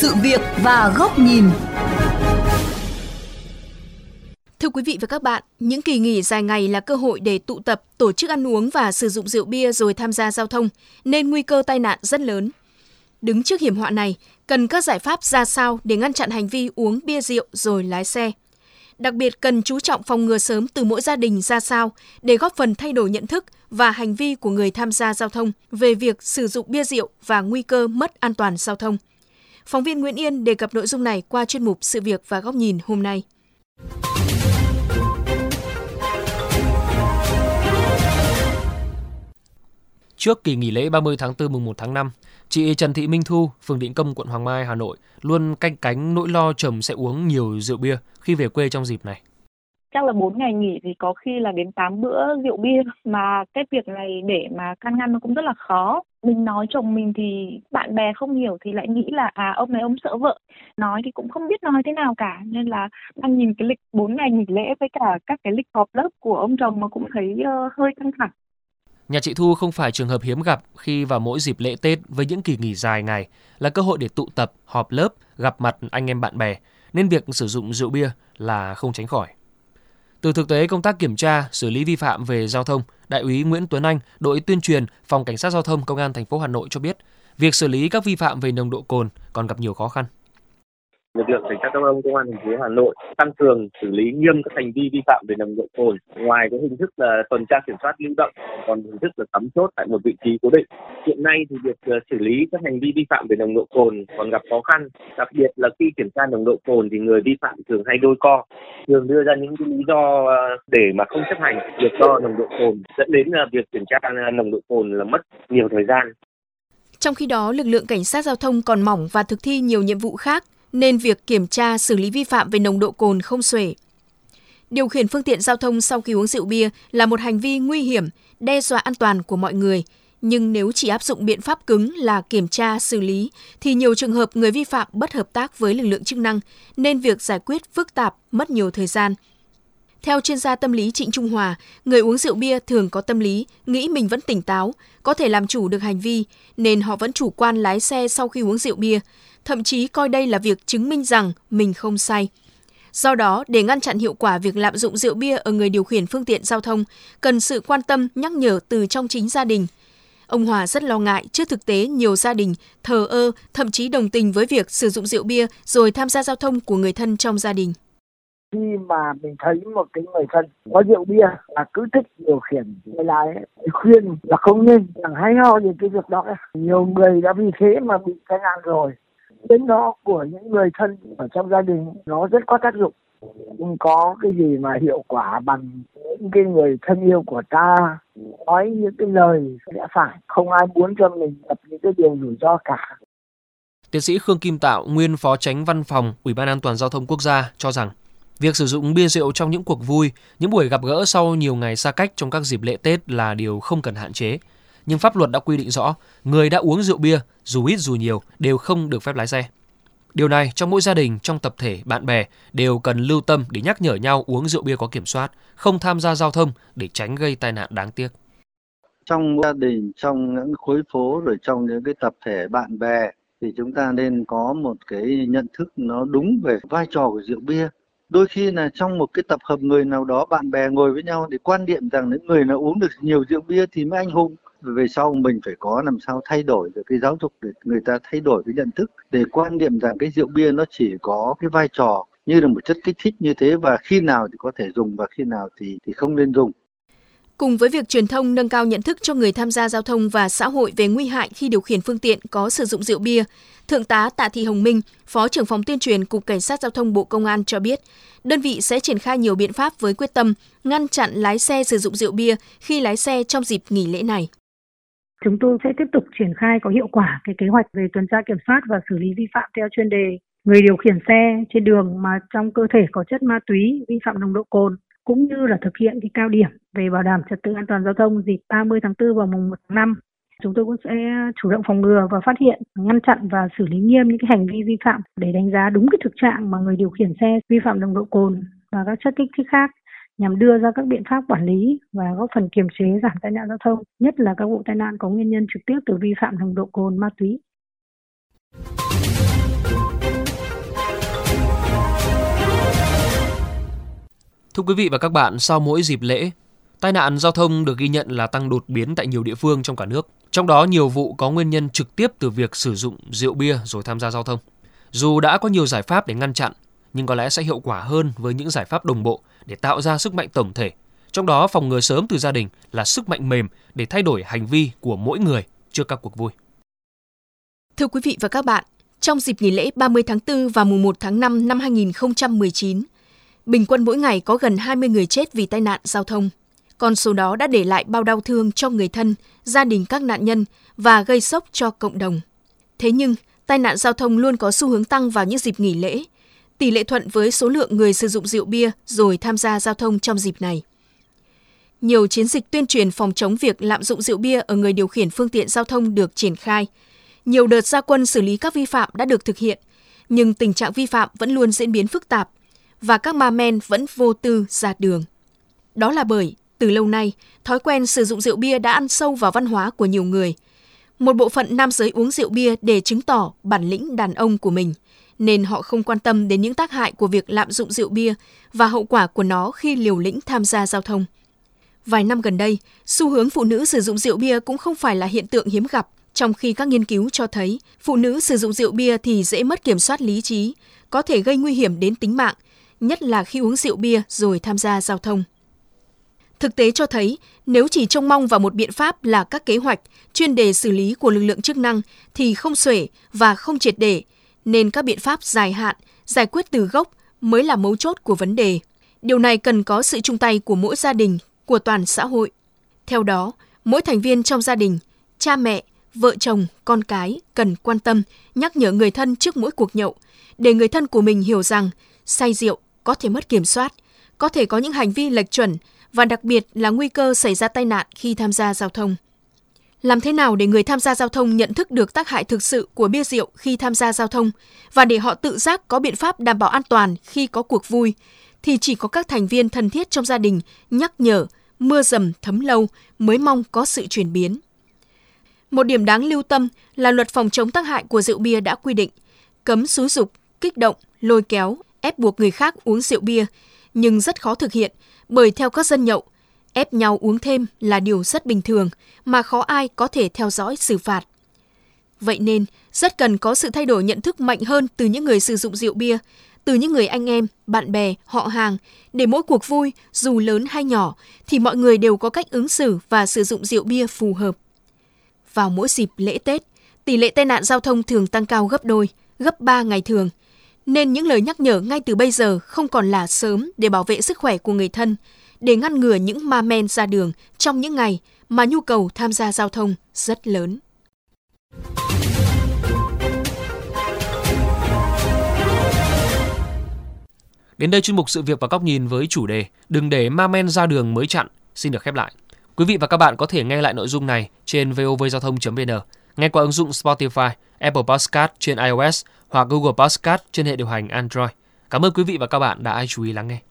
sự việc và góc nhìn. Thưa quý vị và các bạn, những kỳ nghỉ dài ngày là cơ hội để tụ tập, tổ chức ăn uống và sử dụng rượu bia rồi tham gia giao thông, nên nguy cơ tai nạn rất lớn. Đứng trước hiểm họa này, cần các giải pháp ra sao để ngăn chặn hành vi uống bia rượu rồi lái xe. Đặc biệt cần chú trọng phòng ngừa sớm từ mỗi gia đình ra sao để góp phần thay đổi nhận thức và hành vi của người tham gia giao thông về việc sử dụng bia rượu và nguy cơ mất an toàn giao thông. Phóng viên Nguyễn Yên đề cập nội dung này qua chuyên mục Sự việc và góc nhìn hôm nay. Trước kỳ nghỉ lễ 30 tháng 4 mùng 1 tháng 5, chị Trần Thị Minh Thu, phường Định Công, quận Hoàng Mai, Hà Nội luôn canh cánh nỗi lo chồng sẽ uống nhiều rượu bia khi về quê trong dịp này chắc là 4 ngày nghỉ thì có khi là đến 8 bữa rượu bia. Mà cái việc này để mà can ngăn nó cũng rất là khó. Mình nói chồng mình thì bạn bè không hiểu thì lại nghĩ là à ông này ông sợ vợ. Nói thì cũng không biết nói thế nào cả. Nên là đang nhìn cái lịch 4 ngày nghỉ lễ với cả các cái lịch họp lớp của ông chồng mà cũng thấy uh, hơi căng thẳng. Nhà chị Thu không phải trường hợp hiếm gặp khi vào mỗi dịp lễ Tết với những kỳ nghỉ dài ngày là cơ hội để tụ tập, họp lớp, gặp mặt anh em bạn bè, nên việc sử dụng rượu bia là không tránh khỏi. Từ thực tế công tác kiểm tra, xử lý vi phạm về giao thông, Đại úy Nguyễn Tuấn Anh, đội tuyên truyền Phòng Cảnh sát giao thông Công an thành phố Hà Nội cho biết, việc xử lý các vi phạm về nồng độ cồn còn gặp nhiều khó khăn lực lượng cảnh sát giao thông công an thành phố Hà Nội tăng cường xử lý nghiêm các hành vi vi phạm về nồng độ cồn. Ngoài cái hình thức là tuần tra kiểm soát lưu động, còn hình thức là cắm chốt tại một vị trí cố định. Hiện nay thì việc ờ, xử lý các hành vi vi phạm về nồng độ cồn còn gặp khó khăn, đặc biệt là khi kiểm tra nồng độ cồn thì người vi phạm thường hay đôi co, thường đưa ra những cái lý do ờ, để mà không chấp hành việc đo nồng độ cồn, dẫn đến ờ, việc kiểm tra nồng độ cồn là mất nhiều thời gian. Trong khi đó, lực lượng cảnh sát giao thông còn mỏng và thực thi nhiều nhiệm vụ khác nên việc kiểm tra xử lý vi phạm về nồng độ cồn không xuể. Điều khiển phương tiện giao thông sau khi uống rượu bia là một hành vi nguy hiểm, đe dọa an toàn của mọi người. Nhưng nếu chỉ áp dụng biện pháp cứng là kiểm tra, xử lý, thì nhiều trường hợp người vi phạm bất hợp tác với lực lượng chức năng, nên việc giải quyết phức tạp, mất nhiều thời gian. Theo chuyên gia tâm lý Trịnh Trung Hòa, người uống rượu bia thường có tâm lý nghĩ mình vẫn tỉnh táo, có thể làm chủ được hành vi, nên họ vẫn chủ quan lái xe sau khi uống rượu bia, thậm chí coi đây là việc chứng minh rằng mình không say. Do đó, để ngăn chặn hiệu quả việc lạm dụng rượu bia ở người điều khiển phương tiện giao thông, cần sự quan tâm, nhắc nhở từ trong chính gia đình. Ông Hòa rất lo ngại trước thực tế nhiều gia đình thờ ơ, thậm chí đồng tình với việc sử dụng rượu bia rồi tham gia giao thông của người thân trong gia đình khi mà mình thấy một cái người thân có rượu bia là cứ thích điều khiển người lái khuyên là không nên chẳng hay ho những cái việc đó nhiều người đã vì thế mà bị tai nạn rồi. Đến đó của những người thân ở trong gia đình nó rất có tác dụng. Không có cái gì mà hiệu quả bằng những cái người thân yêu của ta. Nói những cái lời sẽ phải không ai muốn cho mình gặp những cái điều rủi ro cả. Tiến sĩ Khương Kim Tạo, nguyên phó tránh văn phòng Ủy ban An toàn giao thông quốc gia cho rằng Việc sử dụng bia rượu trong những cuộc vui, những buổi gặp gỡ sau nhiều ngày xa cách trong các dịp lễ Tết là điều không cần hạn chế. Nhưng pháp luật đã quy định rõ, người đã uống rượu bia, dù ít dù nhiều, đều không được phép lái xe. Điều này trong mỗi gia đình, trong tập thể, bạn bè đều cần lưu tâm để nhắc nhở nhau uống rượu bia có kiểm soát, không tham gia giao thông để tránh gây tai nạn đáng tiếc. Trong gia đình, trong những khối phố rồi trong những cái tập thể bạn bè thì chúng ta nên có một cái nhận thức nó đúng về vai trò của rượu bia đôi khi là trong một cái tập hợp người nào đó, bạn bè ngồi với nhau thì quan điểm rằng những người nào uống được nhiều rượu bia thì mới anh hùng. Về sau mình phải có làm sao thay đổi được cái giáo dục để người ta thay đổi cái nhận thức để quan niệm rằng cái rượu bia nó chỉ có cái vai trò như là một chất kích thích như thế và khi nào thì có thể dùng và khi nào thì thì không nên dùng. Cùng với việc truyền thông nâng cao nhận thức cho người tham gia giao thông và xã hội về nguy hại khi điều khiển phương tiện có sử dụng rượu bia, Thượng tá Tạ Thị Hồng Minh, Phó trưởng phòng tuyên truyền Cục Cảnh sát Giao thông Bộ Công an cho biết, đơn vị sẽ triển khai nhiều biện pháp với quyết tâm ngăn chặn lái xe sử dụng rượu bia khi lái xe trong dịp nghỉ lễ này. Chúng tôi sẽ tiếp tục triển khai có hiệu quả cái kế hoạch về tuần tra kiểm soát và xử lý vi phạm theo chuyên đề người điều khiển xe trên đường mà trong cơ thể có chất ma túy, vi phạm nồng độ cồn cũng như là thực hiện cái cao điểm về bảo đảm trật tự an toàn giao thông dịp 30 tháng 4 và mùng 1 tháng 5. Chúng tôi cũng sẽ chủ động phòng ngừa và phát hiện, ngăn chặn và xử lý nghiêm những cái hành vi vi phạm để đánh giá đúng cái thực trạng mà người điều khiển xe vi phạm nồng độ cồn và các chất kích thích khác nhằm đưa ra các biện pháp quản lý và góp phần kiềm chế giảm tai nạn giao thông, nhất là các vụ tai nạn có nguyên nhân trực tiếp từ vi phạm nồng độ cồn ma túy. Thưa quý vị và các bạn, sau mỗi dịp lễ, tai nạn giao thông được ghi nhận là tăng đột biến tại nhiều địa phương trong cả nước. Trong đó nhiều vụ có nguyên nhân trực tiếp từ việc sử dụng rượu bia rồi tham gia giao thông. Dù đã có nhiều giải pháp để ngăn chặn, nhưng có lẽ sẽ hiệu quả hơn với những giải pháp đồng bộ để tạo ra sức mạnh tổng thể. Trong đó phòng ngừa sớm từ gia đình là sức mạnh mềm để thay đổi hành vi của mỗi người trước các cuộc vui. Thưa quý vị và các bạn, trong dịp nghỉ lễ 30 tháng 4 và mùng 1 tháng 5 năm 2019, bình quân mỗi ngày có gần 20 người chết vì tai nạn giao thông. Con số đó đã để lại bao đau thương cho người thân, gia đình các nạn nhân và gây sốc cho cộng đồng. Thế nhưng, tai nạn giao thông luôn có xu hướng tăng vào những dịp nghỉ lễ, tỷ lệ thuận với số lượng người sử dụng rượu bia rồi tham gia giao thông trong dịp này. Nhiều chiến dịch tuyên truyền phòng chống việc lạm dụng rượu bia ở người điều khiển phương tiện giao thông được triển khai. Nhiều đợt gia quân xử lý các vi phạm đã được thực hiện, nhưng tình trạng vi phạm vẫn luôn diễn biến phức tạp và các ma men vẫn vô tư ra đường. Đó là bởi, từ lâu nay, thói quen sử dụng rượu bia đã ăn sâu vào văn hóa của nhiều người. Một bộ phận nam giới uống rượu bia để chứng tỏ bản lĩnh đàn ông của mình, nên họ không quan tâm đến những tác hại của việc lạm dụng rượu bia và hậu quả của nó khi liều lĩnh tham gia giao thông. Vài năm gần đây, xu hướng phụ nữ sử dụng rượu bia cũng không phải là hiện tượng hiếm gặp, trong khi các nghiên cứu cho thấy phụ nữ sử dụng rượu bia thì dễ mất kiểm soát lý trí, có thể gây nguy hiểm đến tính mạng, nhất là khi uống rượu bia rồi tham gia giao thông. Thực tế cho thấy, nếu chỉ trông mong vào một biện pháp là các kế hoạch, chuyên đề xử lý của lực lượng chức năng thì không xuể và không triệt để, nên các biện pháp dài hạn, giải quyết từ gốc mới là mấu chốt của vấn đề. Điều này cần có sự chung tay của mỗi gia đình, của toàn xã hội. Theo đó, mỗi thành viên trong gia đình, cha mẹ, vợ chồng, con cái cần quan tâm, nhắc nhở người thân trước mỗi cuộc nhậu, để người thân của mình hiểu rằng say rượu có thể mất kiểm soát, có thể có những hành vi lệch chuẩn và đặc biệt là nguy cơ xảy ra tai nạn khi tham gia giao thông. Làm thế nào để người tham gia giao thông nhận thức được tác hại thực sự của bia rượu khi tham gia giao thông và để họ tự giác có biện pháp đảm bảo an toàn khi có cuộc vui thì chỉ có các thành viên thân thiết trong gia đình nhắc nhở, mưa dầm thấm lâu mới mong có sự chuyển biến. Một điểm đáng lưu tâm là luật phòng chống tác hại của rượu bia đã quy định cấm xúi dục, kích động, lôi kéo, ép buộc người khác uống rượu bia, nhưng rất khó thực hiện bởi theo các dân nhậu, ép nhau uống thêm là điều rất bình thường mà khó ai có thể theo dõi xử phạt. Vậy nên, rất cần có sự thay đổi nhận thức mạnh hơn từ những người sử dụng rượu bia, từ những người anh em, bạn bè, họ hàng, để mỗi cuộc vui, dù lớn hay nhỏ, thì mọi người đều có cách ứng xử và sử dụng rượu bia phù hợp. Vào mỗi dịp lễ Tết, tỷ lệ tai nạn giao thông thường tăng cao gấp đôi, gấp 3 ngày thường. Nên những lời nhắc nhở ngay từ bây giờ không còn là sớm để bảo vệ sức khỏe của người thân, để ngăn ngừa những ma men ra đường trong những ngày mà nhu cầu tham gia giao thông rất lớn. Đến đây chuyên mục sự việc và góc nhìn với chủ đề Đừng để ma men ra đường mới chặn xin được khép lại. Quý vị và các bạn có thể nghe lại nội dung này trên vovgiao thông.vn, nghe qua ứng dụng Spotify, Apple Podcast trên iOS hoặc Google Podcast trên hệ điều hành Android. Cảm ơn quý vị và các bạn đã chú ý lắng nghe.